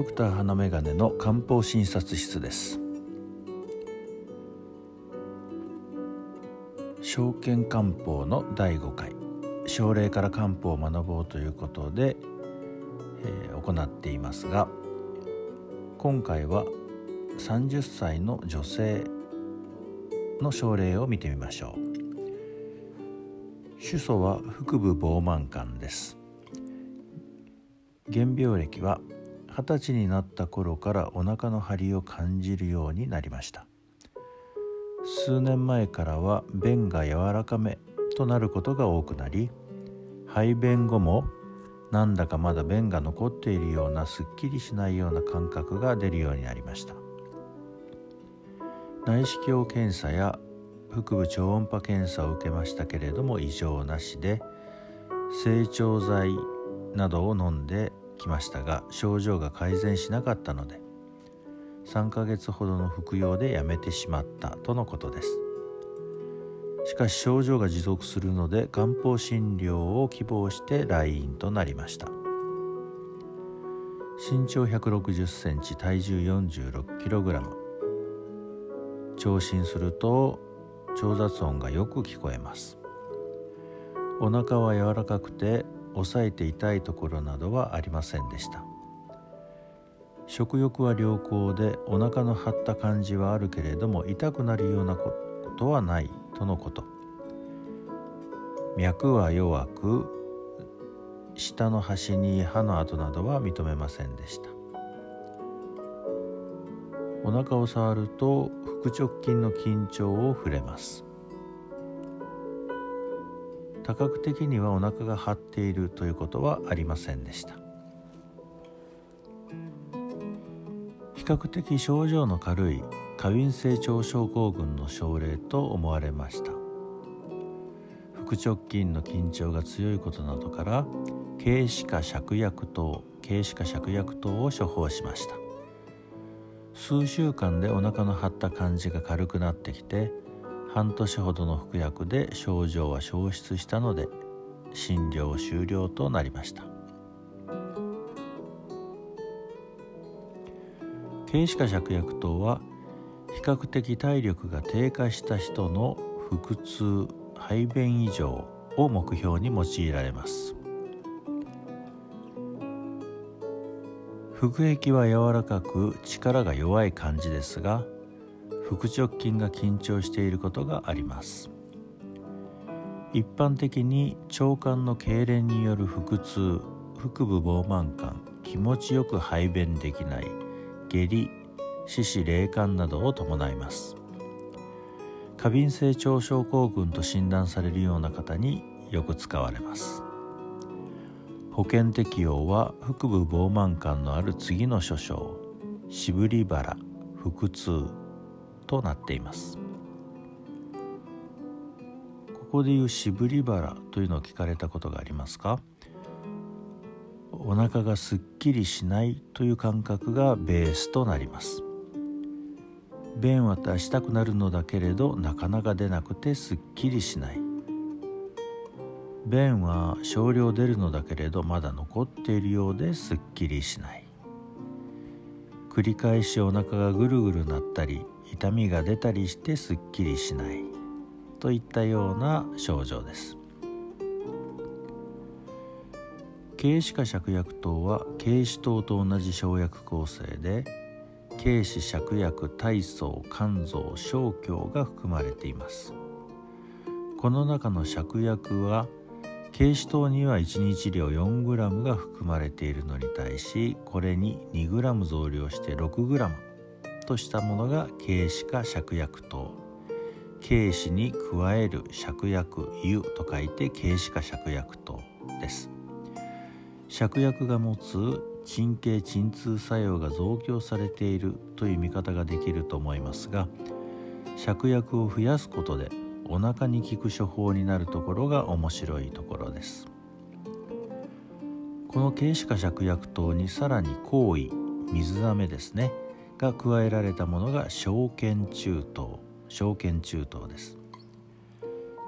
ドクター花眼鏡の漢方診察室です。証券漢方の第5回。症例から漢方を学ぼうということで、えー、行っていますが今回は30歳の女性の症例を見てみましょう。主訴は腹部膨満感です。原病歴は二十歳になった頃からお腹の張りを感じるようになりました。数年前からは便が柔らかめとなることが多くなり排便後もなんだかまだ便が残っているようなすっきりしないような感覚が出るようになりました。内視鏡検査や腹部超音波検査を受けましたけれども異常なしで成長剤などを飲んできましたが症状が改善しなかったので3ヶ月ほどの服用でやめてしまったとのことです。しかし症状が持続するので漢方診療を希望して来院となりました。身長1 6 0センチ体重4 6キログラム。聴診すると調雑音がよく聞こえます。お腹は柔らかくて押さえて痛いところなどはありませんでした。食欲は良好でお腹の張った感じはあるけれども痛くなるようなことはないとのこと。脈は弱く下の端に歯の跡などは認めませんでした。お腹を触ると腹直筋の緊張を触れます。多角的にはお腹が張っているということはありませんでした。比較的症状の軽い過敏性腸症候群の症例と思われました。腹直筋の緊張が強いことなどから軽視下芍薬糖軽視下芍薬糖を処方しました。数週間でお腹の張った感じが軽くなってきて半年ほどの服薬で症状は消失したので診療終了となりました。軽視下芍薬糖は比較的体力が低下した人の腹痛排便異常を目標に用いられます。腹壁は柔らかく力が弱い感じですが腹直筋が緊張していることがあります。一般的に腸管の痙攣による腹痛腹部膨満感気持ちよく排便できない下痢四肢霊感などを伴います。過敏性腸症候群と診断されるような方によく使われます。保険適用は腹部膨満感のある次の諸症しぶり腹腹痛となっています。ここでいうしぶり腹というのを聞かれたことがありますか？お腹がすっきりしないという感覚がベースとなります。便は出したくなるのだけれどなかなか出なくてすっきりしない。便は少量出るのだけれどまだ残っているようですっきりしない。繰り返しお腹がぐるぐるなったり痛みが出たりしてすっきりしない。といったような症状です。軽視下芍薬糖は軽視糖と同じ生薬構成で軽視芍薬体操肝臓小腸が含まれています。この中の芍薬は軽視糖には1日量 4g が含まれているのに対しこれに 2g 増量して 6g としたものが軽視か芍薬糖軽視に加える芍薬油と書いて軽視か芍薬糖です。芍薬が持つ鎮静鎮痛作用が増強されているという見方ができると思いますが芍薬を増やすことでお腹に効く処方になるところが面白いところです。この軽視下芍薬糖にさらに行為水飴ですね。が加えられたものが小腱中等小腱中等です。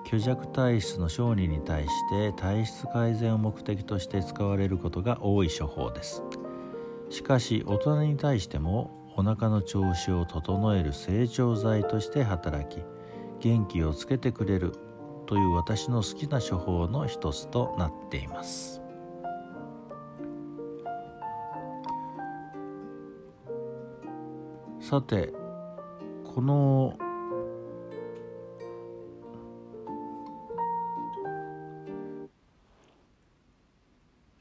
虚弱体質の小児に対して体質改善を目的として使われることが多い処方です。しかし大人に対してもお腹の調子を整える成長剤として働き元気をつけてくれるという私の好きな処方の一つとなっています。さてこの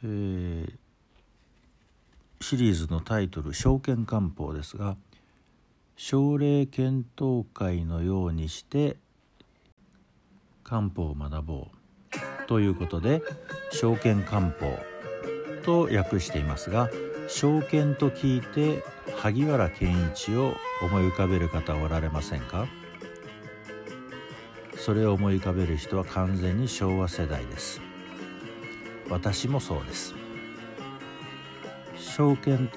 えー、シリーズのタイトル「証券官報」ですが症例検討会のようにして漢方を学ぼうということで証券漢方と訳していますが証券と聞いて萩原健一を思い浮かべる方おられませんか？それを思い浮かべる人は完全に昭和世代です。私もそうです。証券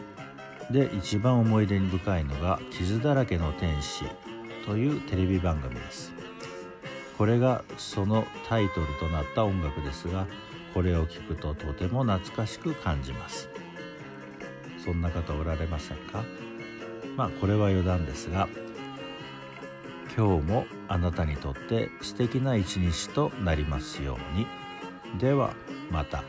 で一番思い出に深いのが「傷だらけの天使」というテレビ番組です。これがそのタイトルとなった音楽ですがこれを聴くととても懐かしく感じます。そんな方おられませんか？まあこれは余談ですが今日もあなたにとって素敵な一日となりますように。ではまた。